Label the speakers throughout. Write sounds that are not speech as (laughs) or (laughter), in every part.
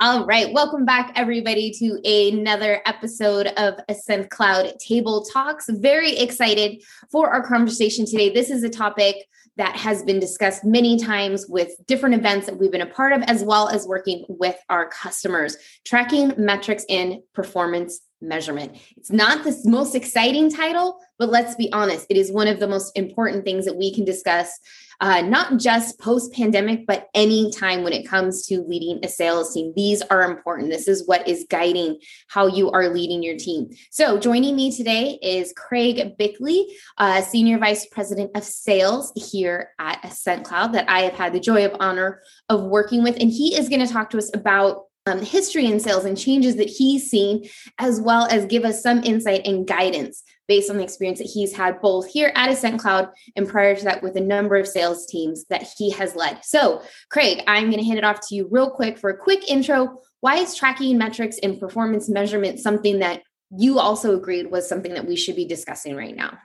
Speaker 1: All right. Welcome back, everybody, to another episode of Ascent Cloud Table Talks. Very excited for our conversation today. This is a topic that has been discussed many times with different events that we've been a part of, as well as working with our customers, tracking metrics and performance measurement. It's not the most exciting title, but let's be honest, it is one of the most important things that we can discuss uh, not just post pandemic, but any time when it comes to leading a sales team. These are important. This is what is guiding how you are leading your team. So, joining me today is Craig Bickley, uh, Senior Vice President of Sales here at Ascent Cloud, that I have had the joy of honor of working with. And he is going to talk to us about um, history in sales and changes that he's seen, as well as give us some insight and guidance based on the experience that he's had both here at Ascent Cloud and prior to that with a number of sales teams that he has led. So, Craig, I'm going to hand it off to you real quick for a quick intro. Why is tracking metrics and performance measurement something that you also agreed was something that we should be discussing right now?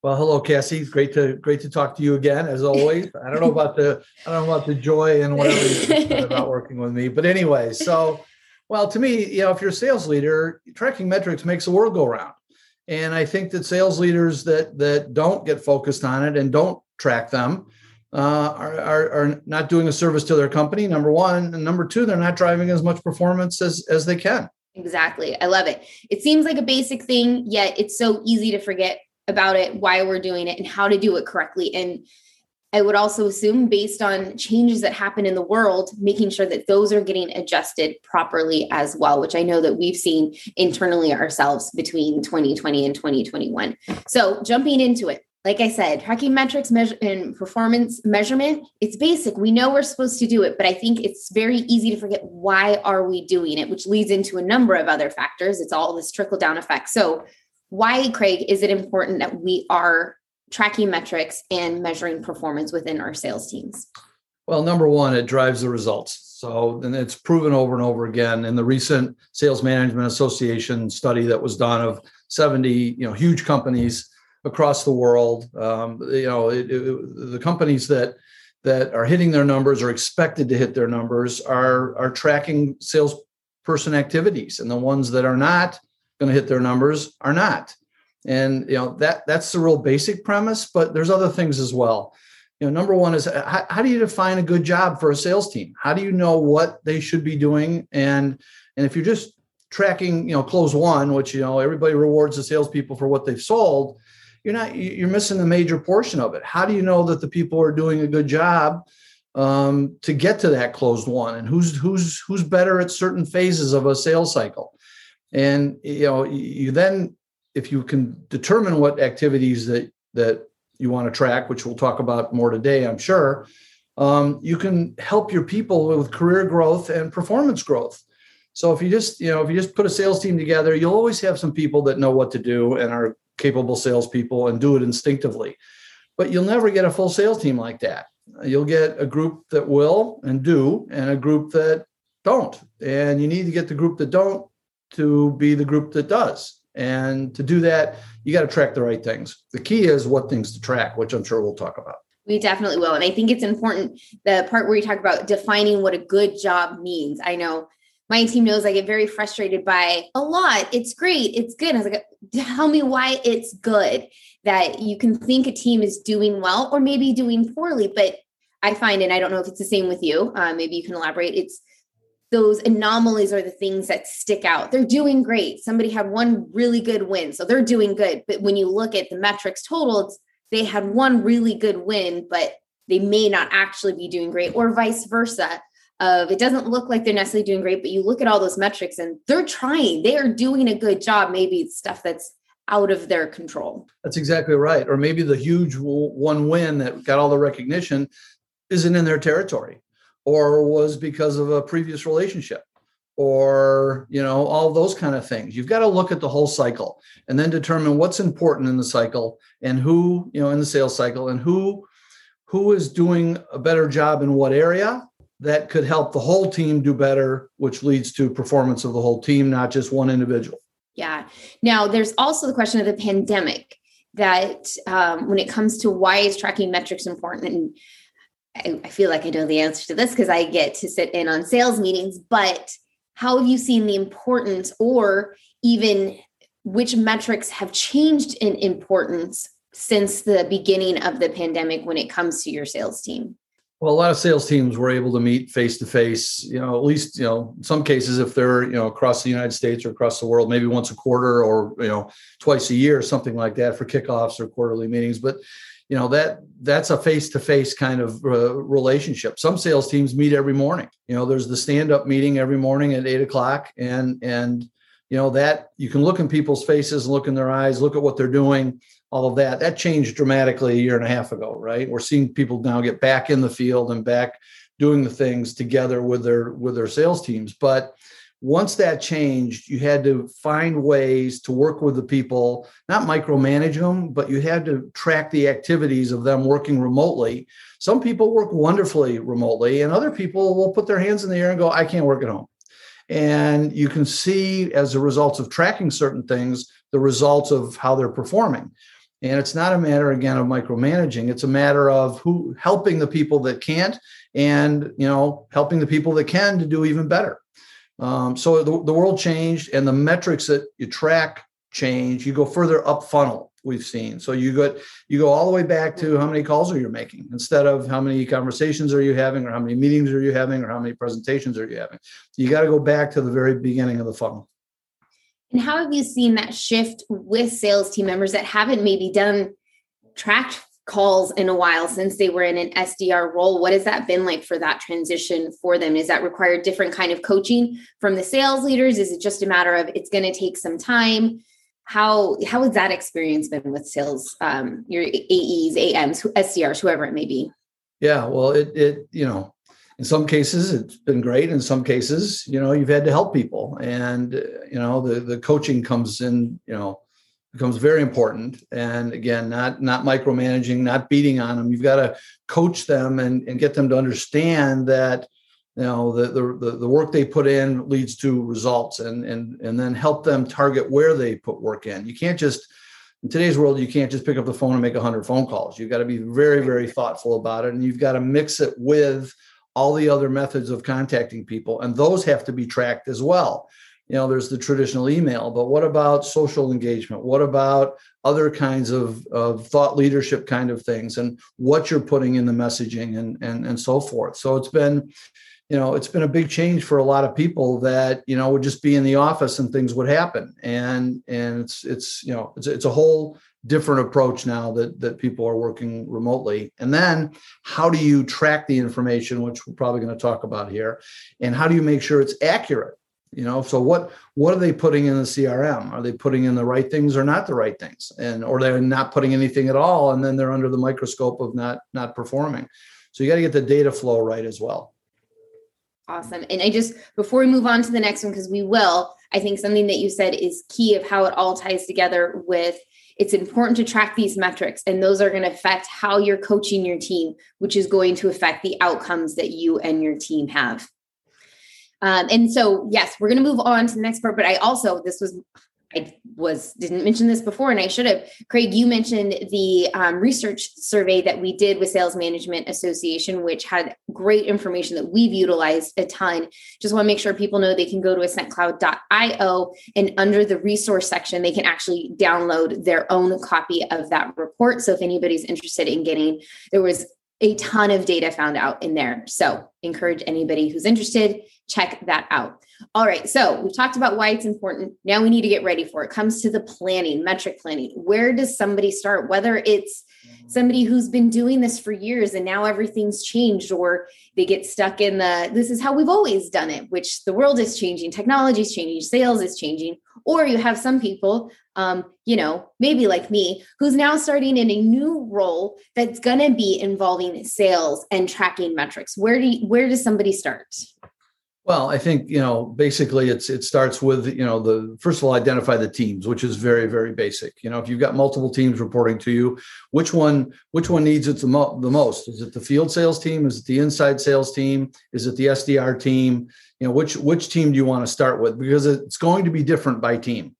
Speaker 2: Well, hello, Cassie. Great to great to talk to you again, as always. I don't know about the I don't know about the joy and whatever about (laughs) working with me, but anyway. So, well, to me, you know, if you're a sales leader, tracking metrics makes the world go round. And I think that sales leaders that that don't get focused on it and don't track them uh, are, are, are not doing a service to their company. Number one, and number two, they're not driving as much performance as as they can.
Speaker 1: Exactly. I love it. It seems like a basic thing, yet it's so easy to forget about it, why we're doing it, and how to do it correctly. And I would also assume, based on changes that happen in the world, making sure that those are getting adjusted properly as well, which I know that we've seen internally ourselves between 2020 and 2021. So, jumping into it, like I said, tracking metrics measure- and performance measurement, it's basic. We know we're supposed to do it, but I think it's very easy to forget why are we doing it, which leads into a number of other factors. It's all this trickle down effect. So, why, Craig, is it important that we are tracking metrics and measuring performance within our sales teams?
Speaker 2: Well, number one, it drives the results. So, and it's proven over and over again in the recent Sales Management Association study that was done of 70, you know, huge companies across the world. Um, you know, it, it, the companies that that are hitting their numbers or expected to hit their numbers are are tracking salesperson activities, and the ones that are not going to hit their numbers are not. And you know that that's the real basic premise but there's other things as well. You know number one is uh, how, how, do you define a good job for a sales team? How do you know what they should be doing? And and if you're just tracking you know close one which you know everybody rewards the salespeople for what they've sold you're not you're missing the major portion of it. How do you know that the people are doing a good job um, to get to that closed won? And who's who's who's better at certain phases of a sales cycle and you know you then if you can determine what activities that that you want to track, which we'll talk about more today, I'm sure, um, you can help your people with career growth and performance growth. So if you just you know if you just put a sales team together, you'll always have some people that know what to do and are capable salespeople and do it instinctively. But you'll never get a full sales team like that. You'll get a group that will and do, and a group that don't. And you need to get the group that don't to be the group that does. And to do that, you got to track the right things. The key is what things to track, which I'm sure we'll talk about.
Speaker 1: We definitely will. And I think it's important the part where you talk about defining what a good job means. I know my team knows I get very frustrated by a lot. It's great. It's good. I was like, tell me why it's good that you can think a team is doing well or maybe doing poorly. But I find, and I don't know if it's the same with you, uh, maybe you can elaborate. It's those anomalies are the things that stick out. They're doing great. Somebody had one really good win, so they're doing good. But when you look at the metrics total, they had one really good win, but they may not actually be doing great, or vice versa. Of it doesn't look like they're necessarily doing great, but you look at all those metrics and they're trying, they are doing a good job. Maybe it's stuff that's out of their control.
Speaker 2: That's exactly right. Or maybe the huge one win that got all the recognition isn't in their territory or was because of a previous relationship or you know all those kind of things. You've got to look at the whole cycle and then determine what's important in the cycle and who you know in the sales cycle and who who is doing a better job in what area that could help the whole team do better which leads to performance of the whole team not just one individual.
Speaker 1: Yeah. Now there's also the question of the pandemic that um, when it comes to why is tracking metrics important and I, I feel like I know the answer to this because I get to sit in on sales meetings, but how have you seen the importance or even which metrics have changed in importance since the beginning of the pandemic when it comes to your sales team?
Speaker 2: Well, a lot of sales teams were able to meet face to face, you know, at least, you know, in some cases, if they're, you know, across the United States or across the world, maybe once a quarter or, you know, twice a year, something like that for kickoffs or quarterly meetings. But, you know, that that's a face to face kind of uh, relationship. Some sales teams meet every morning. You know, there's the stand up meeting every morning at eight o'clock. And, and, you know, that you can look in people's faces, look in their eyes, look at what they're doing all of that. That changed dramatically a year and a half ago, right? We're seeing people now get back in the field and back doing the things together with their with their sales teams. But once that changed, you had to find ways to work with the people, not micromanage them, but you had to track the activities of them working remotely. Some people work wonderfully remotely, and other people will put their hands in the air and go, I can't work at home. And you can see as a result of tracking certain things, the results of how they're performing. And it's not a matter again of micromanaging. It's a matter of who helping the people that can't, and you know, helping the people that can to do even better. Um, so the, the world changed, and the metrics that you track change. You go further up funnel. We've seen so you go you go all the way back to how many calls are you making instead of how many conversations are you having or how many meetings are you having or how many presentations are you having. You got to go back to the very beginning of the funnel.
Speaker 1: And how have you seen that shift with sales team members that haven't maybe done tracked calls in a while since they were in an SDR role? What has that been like for that transition for them? Does that require different kind of coaching from the sales leaders? Is it just a matter of it's going to take some time? How how has that experience been with sales, um, your AEs, AMs, SDRs, whoever it may be?
Speaker 2: Yeah, well, it it you know in some cases it's been great in some cases you know you've had to help people and you know the the coaching comes in you know becomes very important. And again not not micromanaging not beating on them. You've got to coach them and, and get them to understand that you know the, the the work they put in leads to results and and and then help them target where they put work in. You can't just in today's world you can't just pick up the phone and make 100 phone calls. You've got to be very very thoughtful about it and you've got to mix it with all the other methods of contacting people and those have to be tracked as well you know there's the traditional email but what about social engagement? What about other kinds of, of thought leadership kind of things and what you're putting in the messaging and, and and so forth? So it's been you know it's been a big change for a lot of people that you know would just be in the office and things would happen. And and it's it's you know it's, it's a whole different approach now that that people are working remotely. And then how do you track the information which we're probably going to talk about here and how do you make sure it's accurate you know? So what what are they putting in the crm are they putting in the right things or not the right things? And or they're not putting anything at all and then they're under the microscope of not not performing. So you got to get the data flow right as well.
Speaker 1: Awesome. And i just before we move on to the next one because we will i think something that you said is key of how it all ties together with it's important to track these metrics, and those are going to affect how you're coaching your team, which is going to affect the outcomes that you and your team have. Um, and so, yes, we're going to move on to the next part. But I also, this was I was didn't mention this before, and I should have. Craig, you mentioned the um, research survey that we did with Sales Management Association, which had great information that we've utilized a ton. Just want to make sure people know they can go to ascentcloud.io and under the resource section, they can actually download their own copy of that report. So if anybody's interested in getting, there was a ton of data found out in there. So encourage anybody who's interested, check that out. All right. So we've talked about why it's important. Now we need to get ready for it. it comes to the planning, metric planning. Where does somebody start? Whether it's somebody who's been doing this for years and now everything's changed, or they get stuck in the this is how we've always done it, which the world is changing, technology is changing, sales is changing. Or you have some people, um, you know, maybe like me, who's now starting in a new role that's going to be involving sales and tracking metrics. Where do you, where does somebody start?
Speaker 2: Well, I think you know basically it's it starts with you know the first of all identify the teams, which is very very basic. You know, if you've got multiple teams reporting to you, which one which one needs it the, mo- the most? Is it the field sales team? Is it the inside sales team? Is it the SDR team? You know, which which team do you want to start with? Because it's going to be different by team.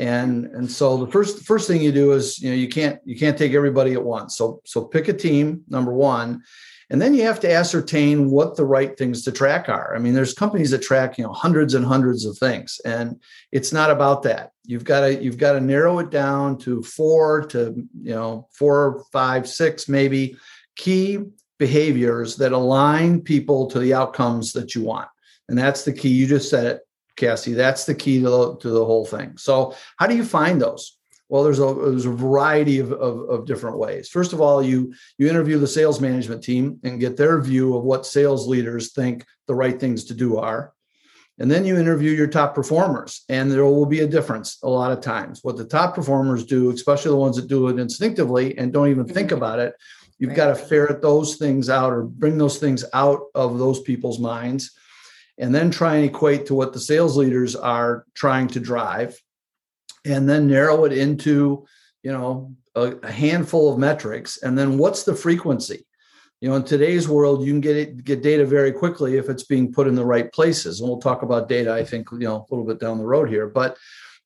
Speaker 2: And and so the first first thing you do is you know you can't you can't take everybody at once. So so pick a team number one And then you have to ascertain what the right things to track are. I mean, there's companies that track, you know, hundreds and hundreds of things, and it's not about that. You've got to you've got to narrow it down to four to you know four, five, six, maybe key behaviors that align people to the outcomes that you want. And that's the key. You just said it, Cassie. That's the key to the, to the whole thing. So, how do you find those? Well, there's a there's a variety of, of, of, different ways. First of all, you you interview the sales management team and get their view of what sales leaders think the right things to do are. And then you interview your top performers, and there will be a difference a lot of times. What the top performers do, especially the ones that do it instinctively and don't even think mm-hmm. about it, you've right. got to ferret those things out or bring those things out of those people's minds, and then try and equate to what the sales leaders are trying to drive and then narrow it into you know a, a, handful of metrics and then what's the frequency? You know in today's world you can get it get data very quickly if it's being put in the right places and we'll talk about data i think you know a little bit down the road here but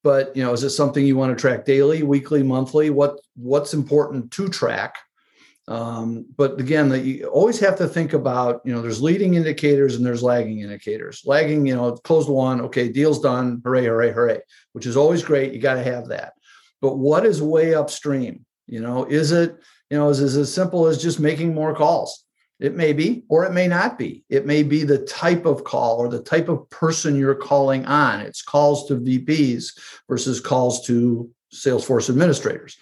Speaker 2: but you know is it something you want to track daily weekly monthly? What what's important to track um, but again, that you always have to think about, you know, there's leading indicators and there's lagging indicators. Lagging, you know, closed won, okay, deal's done, hooray, hooray, hooray, which is always great. You got to have that. But what is way upstream? You know, is it, you know, is, is as simple as just making more calls? It may be, or it may not be. It may be the type of call or the type of person you're calling on. It's calls to VPs versus calls to Salesforce administrators.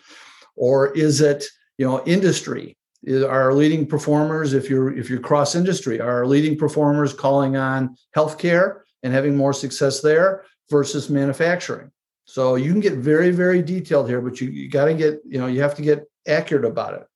Speaker 2: Or is it, you know industry. Our leading performers if you're if you're cross industry are leading performers calling on healthcare and having more success there versus manufacturing? So you can get very very detailed here but you, you got to get you know you have to get accurate about it.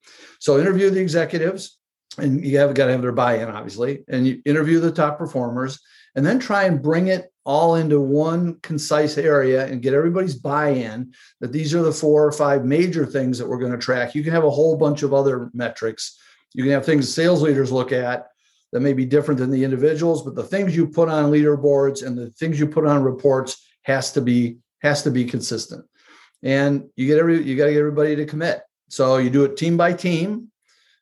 Speaker 2: So interview the executives and you have got to have their buy-in obviously and you interview the top performers and then try and bring it all into one concise area and get everybody's buy-in that these are the four or five major things that we're going to track. You can have a whole bunch of other metrics. You can have things sales leaders look at that may be different than the individuals but the things you put on leaderboards and the things you put on reports has to be has to be consistent. And you get every you got to get everybody to commit. So you do it team by team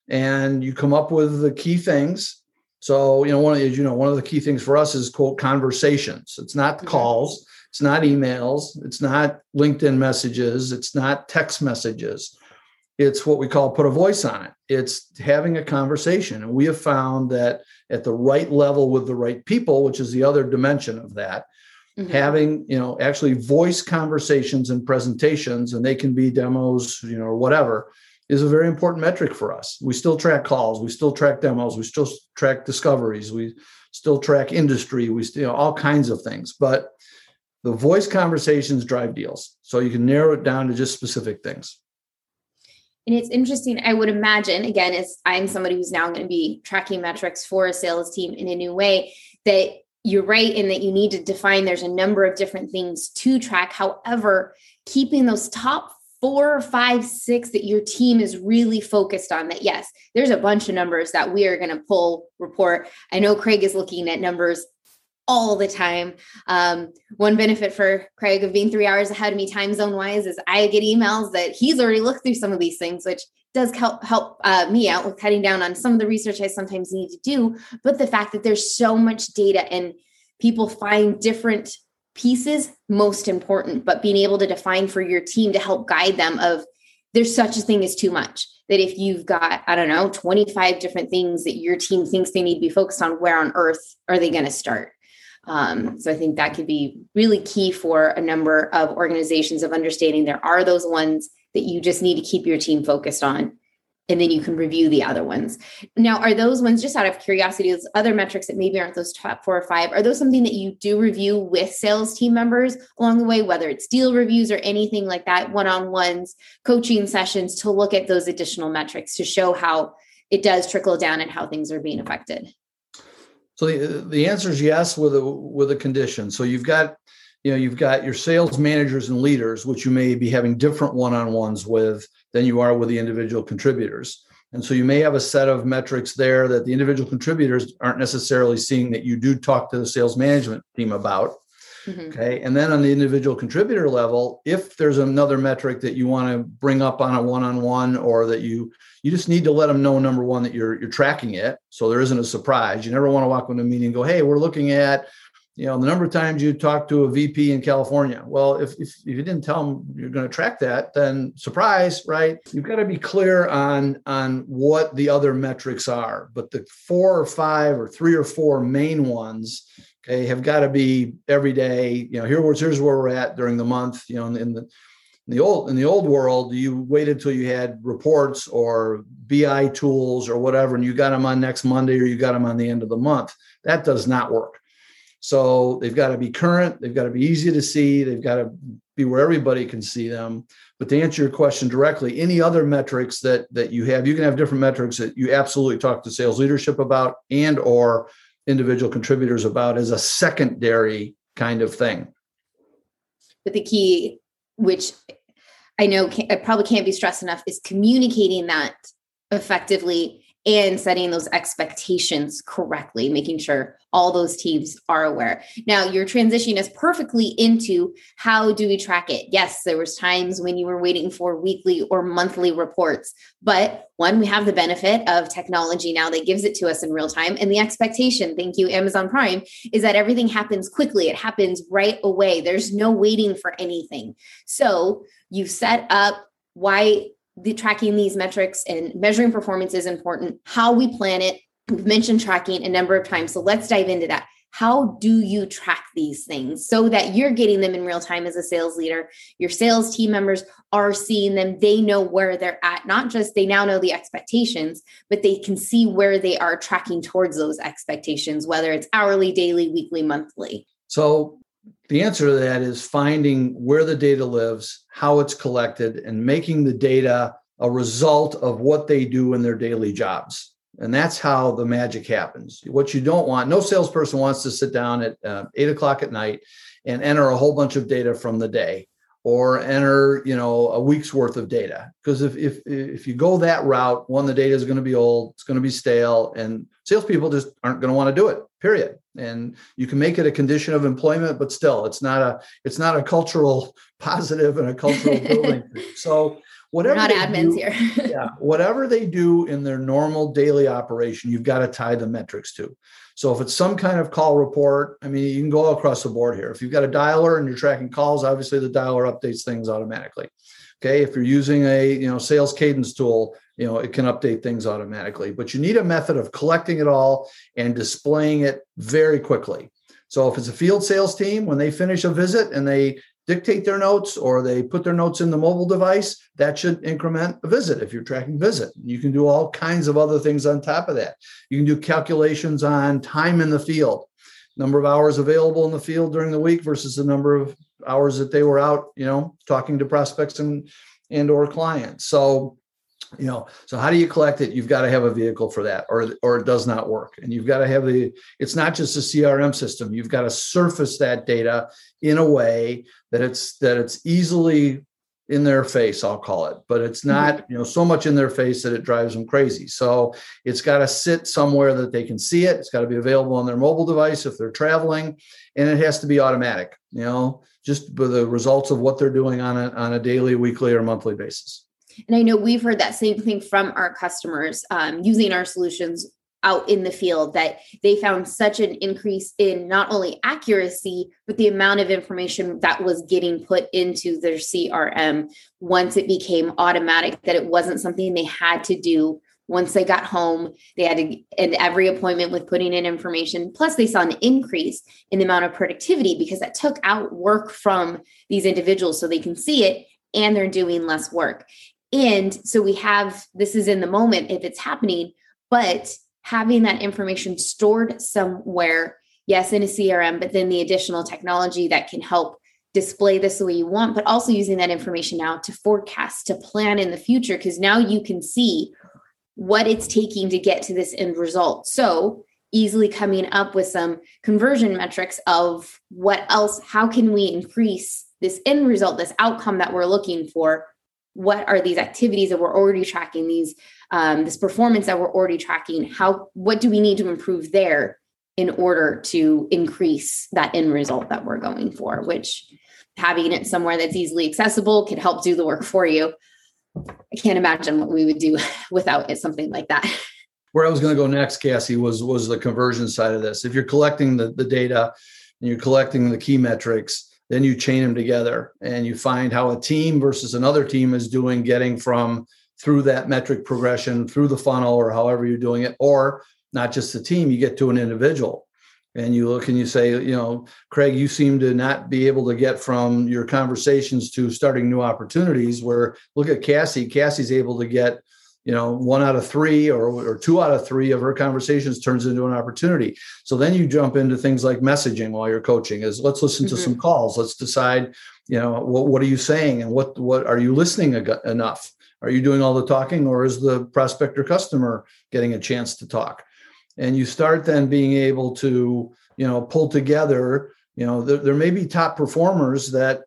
Speaker 2: and you come up with the key things so, you know, one of you know, one of the key things for us is quote conversations. It's not mm-hmm. calls, it's not emails, it's not LinkedIn messages, it's not text messages. It's what we call put a voice on it. It's having a conversation. And we have found that at the right level with the right people, which is the other dimension of that, mm-hmm. having, you know, actually voice conversations and presentations, and they can be demos, you know, or whatever is a very important metric for us. We still track calls, we still track demos, we still track discoveries, we still track industry, we still you know, all kinds of things. But the voice conversations drive deals. So you can narrow it down to just specific things.
Speaker 1: And it's interesting. I would imagine, again, as I'm somebody who's now going to be tracking metrics for a sales team in a new way, that you're right in that you need to define there's a number of different things to track. However, keeping those top four, five, six that your team is really focused on that yes, there's a bunch of numbers that we are going to pull report. I know Craig is looking at numbers all the time. Um, one benefit for Craig of being three hours ahead of me time zone wise is I get emails that he's already looked through some of these things, which does help help uh, me out with cutting down on some of the research I sometimes need to do. But the fact that there's so much data and people find different pieces most important but being able to define for your team to help guide them of there's such a thing as too much that if you've got i don't know 25 different things that your team thinks they need to be focused on where on earth are they going to start? Um, so i think that could be really key for a number of organizations of understanding there are those ones that you just need to keep your team focused on and then you can review the other ones. Now, are those ones just out of curiosity, those other metrics that maybe aren't those top four or five, are those something that you do review with sales team members along the way, whether it's deal reviews or anything like that, one on ones, coaching sessions to look at those additional metrics to show how it does trickle down and how things are being affected?
Speaker 2: So the, the answer is yes with a with a condition. So you've got you know you've got your sales managers and leaders which you may be having different one-on-ones with than you are with the individual contributors and so you may have a set of metrics there that the individual contributors aren't necessarily seeing that you do talk to the sales management team about Mm-hmm. Okay. And then on the individual contributor level, if there's another metric that you want to bring up on a one-on-one or that you you just need to let them know number one that you're you're tracking it. So there isn't a surprise. You never want to walk into a meeting and go, hey, we're looking at you know the number of times you talk to a vp in california. Well if, if, if you didn't tell them you're going to track that then surprise right? You've got to be clear on on what the other metrics are. But the four or five or three or four main ones okay have got to be every day you know here's here's where we're at during the month you know in, in the in the old in the old world you waited till you had reports or bi tools or whatever and you got them on next monday or you got them on the end of the month. That does not work so they've got to be current, they've got to be easy to see, they've got to be where everybody can see them. But to answer your question directly, any other metrics that that you have, you can have different metrics that you absolutely talk to sales leadership about and or individual contributors about as a secondary kind of thing.
Speaker 1: But the key, which I know can, I probably can't be stressed enough, is communicating that effectively and setting those expectations correctly, making sure all those teams are aware. Now, you're transitioning us perfectly into how do we track it? Yes, there was times when you were waiting for weekly or monthly reports, but one, we have the benefit of technology now that gives it to us in real time, and the expectation, thank you Amazon Prime, is that everything happens quickly. It happens right away. There's no waiting for anything. So, you set up why the tracking these metrics and measuring performance is important. How we plan it, we've mentioned tracking a number of times. So let's dive into that. How do you track these things so that you're getting them in real time as a sales leader? Your sales team members are seeing them. They know where they're at. Not just they now know the expectations, but they can see where they are tracking towards those expectations, whether it's hourly, daily, weekly, monthly.
Speaker 2: So the answer to that is finding where the data lives, how it's collected, and making the data a result of what they do in their daily jobs. And that's how the magic happens. What you don't want, no salesperson wants to sit down at uh, eight o'clock at night and enter a whole bunch of data from the day or enter you know a week's worth of data because if if if you go that route one the data is going to be old it's going to be stale and salespeople just aren't going to want to do it period and you can make it a condition of employment but still it's not a it's not a cultural (laughs) positive and a cultural (laughs) building so whatever
Speaker 1: We're not admins do, here (laughs)
Speaker 2: yeah whatever they do in their normal daily operation you've got to tie the metrics to so if it's some kind of call report, I mean, you can go across the board here. If you've got a dialer and you're tracking calls, obviously the dialer updates things automatically. Okay. If you're using a you know sales cadence tool, you know it can update things automatically. But you need a method of collecting it all and displaying it very quickly. So if it's a field sales team, when they finish a visit and they dictate their notes or they put their notes in the mobile device, that should increment a visit if you're tracking visit. You can do all kinds of other things on top of that. You can do calculations on time in the field, number of hours available in the field during the week versus the number of hours that they were out, you know, talking to prospects and and or clients. So you know so how do you collect it? You've got to have a vehicle for that or or it does not work. And you've got to have the it's not just a crm system. You've got to surface that data in a way that it's that it's easily in their face i'll call it. But it's mm-hmm. not you know so much in their face that it drives them crazy. So it's got to sit somewhere that they can see it. It's got to be available on their mobile device if they're traveling and it has to be automatic you know just the results of what they're doing on a, on a daily weekly or monthly basis
Speaker 1: and I know we've heard that same thing from our customers um, using our solutions out in the field that they found such an increase in not only accuracy, but the amount of information that was getting put into their CRM once it became automatic, that it wasn't something they had to do once they got home. They had to and every appointment with putting in information. Plus they saw an increase in the amount of productivity because that took out work from these individuals so they can see it and they're doing less work and so we have this is in the moment if it's happening, but having that information stored somewhere, yes, in a CRM, but then the additional technology that can help display this the way you want, but also using that information now to forecast, to plan in the future, because now you can see what it's taking to get to this end result. So easily coming up with some conversion metrics of what else, how can we increase this end result, this outcome that we're looking for what are these activities that we're already tracking these um, this performance that we're already tracking how what do we need to improve there in order to increase that end result that we're going for, which having it somewhere that's easily accessible could help do the work for you. I can't imagine what we would do (laughs) without it, something like that. (laughs)
Speaker 2: Where I was going to go next, Cassie, was was the conversion side of this. If you're collecting the, the data and you're collecting the key metrics, then you chain them together and you find how a team versus another team is doing getting from through that metric progression through the funnel or however you're doing it or not just the team you get to an individual. And you look and you say you know craig you seem to not be able to get from your conversations to starting new opportunities. Where look at cassie. Cassie's able to get you know one out of three or, or two out of three of her conversations turns into an opportunity. So then you jump into things like messaging while you're coaching is let's listen to mm-hmm. some calls. Let's decide you know what, what are you saying and what what are you listening enough? Are you doing all the talking or is the prospect or customer getting a chance to talk? And you start then being able to you know pull together you know there, there may be top performers that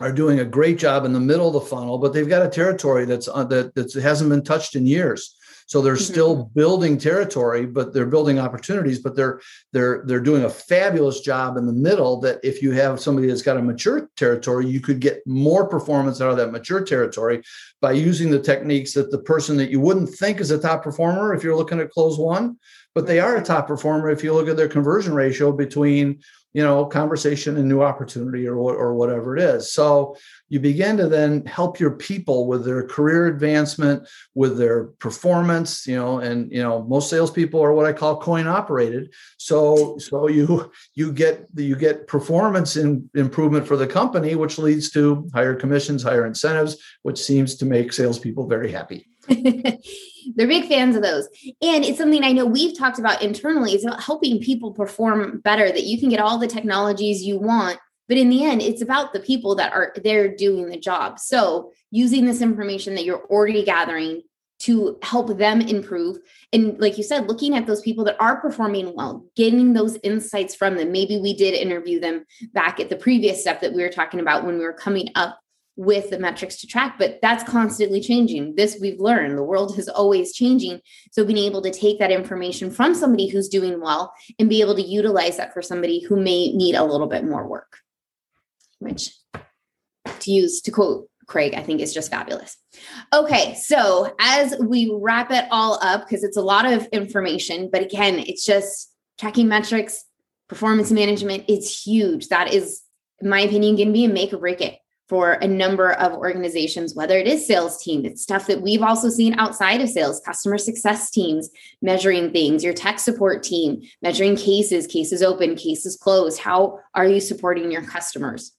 Speaker 2: are doing a great job in the middle of the funnel, but they've got a territory that's uh, that that hasn't been touched in years. So they're mm-hmm. still building territory, but they're building opportunities. But they're they're they're doing a fabulous job in the middle. That if you have somebody that's got a mature territory, you could get more performance out of that mature territory by using the techniques that the person that you wouldn't think is a top performer if you're looking at close one, but they are a top performer if you look at their conversion ratio between you know conversation and new opportunity or or whatever it is. So you begin to then help your people with their career advancement with their performance you know and you know most salespeople are what i call coin operated. So so you you get you get performance in, improvement for the company which leads to higher commissions higher incentives which seems to make salespeople very happy (laughs)
Speaker 1: They're big fans of those. And it's something I know we've talked about internally. It's about helping people perform better, that you can get all the technologies you want. But in the end, it's about the people that are there doing the job. So using this information that you're already gathering to help them improve. And like you said, looking at those people that are performing well, getting those insights from them. Maybe we did interview them back at the previous step that we were talking about when we were coming up with the metrics to track but that's constantly changing. This we've learned the world is always changing. So being able to take that information from somebody who's doing well and be able to utilize that for somebody who may need a little bit more work which to use to quote craig i think is just fabulous. Okay so as we wrap it all up because it's a lot of information but again it's just tracking metrics performance management it's huge. That is in my opinion going to be a make or break it for a number of organizations, whether it is sales team, it's stuff that we've also seen outside of sales, customer success teams measuring things, your tech support team measuring cases, cases open, cases closed. How are you supporting your customers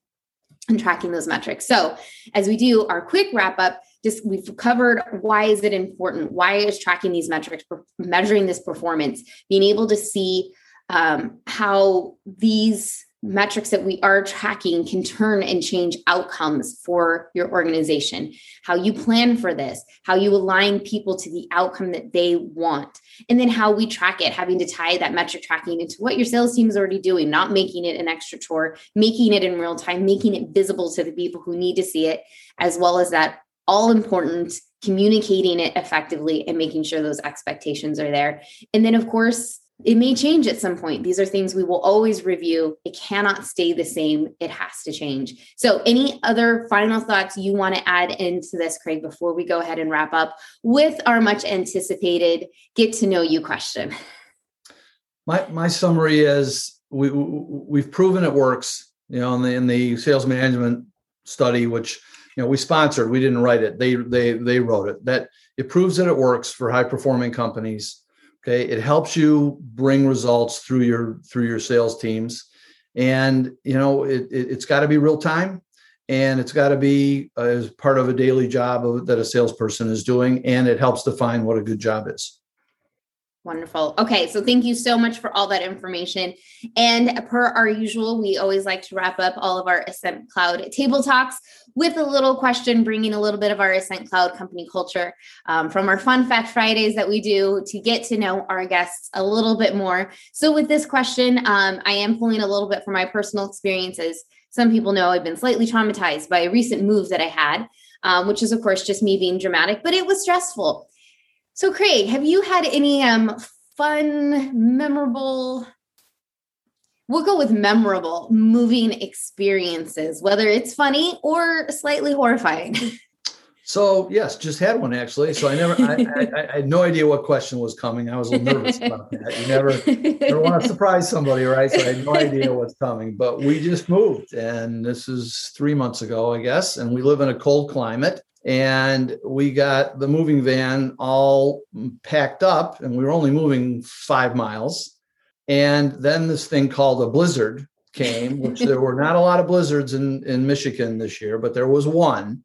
Speaker 1: and tracking those metrics? So, as we do our quick wrap up, just we've covered why is it important? Why is tracking these metrics, measuring this performance, being able to see um, how these metrics that we are tracking can turn and change outcomes for your organization. How you plan for this, how you align people to the outcome that they want, and then how we track it, having to tie that metric tracking into what your sales team is already doing, not making it an extra chore, making it in real time, making it visible to the people who need to see it, as well as that all important communicating it effectively and making sure those expectations are there. And then, of course, it may change at some point. These are things we will always review. It cannot stay the same. It has to change. So, any other final thoughts you want to add into this, Craig, before we go ahead and wrap up with our much anticipated get to know you question?
Speaker 2: My, my summary is we, we've proven it works, you know, in the, in the sales management study, which, you know, we sponsored, we didn't write it. They, they, they wrote it that it proves that it works for high performing companies okay it helps you bring results through your through your sales teams and you know it, it, has got to be real time and it's got to be uh, as part of a daily job of, that a salesperson is doing and it helps define what a good job is
Speaker 1: Wonderful. Okay, so thank you so much for all that information. And per our usual, we always like to wrap up all of our Ascent Cloud table talks with a little question, bringing a little bit of our Ascent Cloud company culture um, from our Fun Fact Fridays that we do to get to know our guests a little bit more. So, with this question, um, I am pulling a little bit from my personal experiences. Some people know I've been slightly traumatized by a recent move that I had, um, which is, of course, just me being dramatic, but it was stressful. So, Craig, have you had any um, fun, memorable we'll go with memorable moving experiences, whether it's funny or slightly horrifying. (laughs)
Speaker 2: So yes, just had one actually. So I never, I, I, I, had no idea what question was coming. I was a little nervous about that. You never, never want to surprise somebody, right? So I had no idea what's coming. But we just moved, and this is three months ago, I guess. And we live in a cold climate, and we got the moving van all packed up, and we were only moving five miles. And then this thing called a blizzard came, which there were not a lot of blizzards in in Michigan this year, but there was one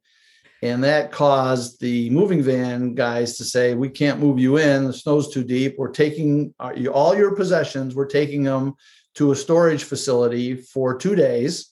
Speaker 2: and that caused the moving van guys to say, We can't move you in. The snow's too deep. We're taking uh, all your possessions, we're taking them to a storage facility for two days.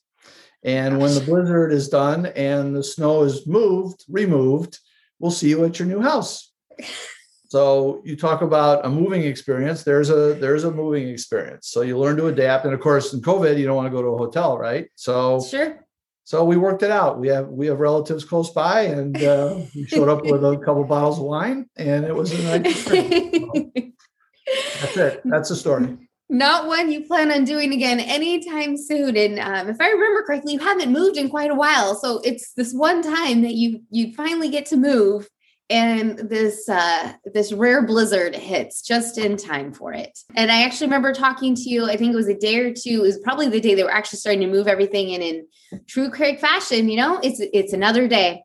Speaker 2: And when the blizzard is done and the snow is moved, removed, we'll see you at your new house. (laughs) So you talk about a moving experience. There's a there's a moving experience. So you learn to adapt. And of course, in COVID, you don't want to go to a hotel, right? So
Speaker 1: sure
Speaker 2: so we worked it out. We have we have relatives close by, and uh, we showed up with a (laughs) couple bottles of wine, and it was a nice so that's it. That's the story.
Speaker 1: Not one you plan on doing again anytime soon. And um, if I remember correctly, you haven't moved in quite a while, so it's this one time that you you finally get to move and this uh, this rare blizzard hits just in time for it. And I actually remember talking to you. I think it was a day or two. It was probably the day they were actually starting to move everything. And in true Craig fashion, you know, it's it's another day.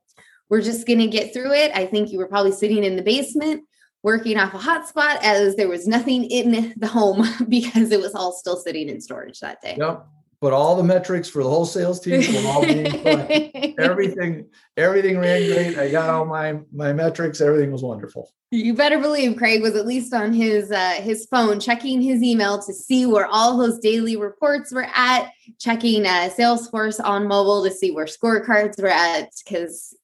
Speaker 1: We're just gonna get through it. I think you were probably sitting in the basement working off a hotspot as there was nothing in the home (laughs) because it was all still sitting in storage that day.
Speaker 2: Yep but all the metrics for the whole sales team were all being (laughs) everything, everything ran great. I got all my my metrics. Everything was wonderful.
Speaker 1: You better believe Craig was at least on his uh, his phone checking his email to see where all those daily reports were at, checking uh, Salesforce on mobile to see where scorecards were at because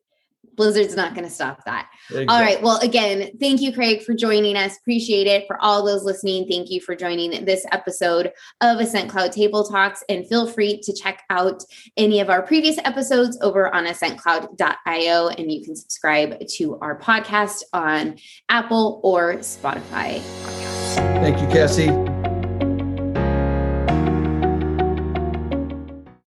Speaker 1: Blizzard's not going to stop that. Exactly. All right. Well, again, thank you, Craig, for joining us. Appreciate it. For all those listening, thank you for joining this episode of Ascent Cloud Table Talks. And feel free to check out any of our previous episodes over on ascentcloud.io. And you can subscribe to our podcast on Apple or Spotify.
Speaker 2: Thank you, Cassie.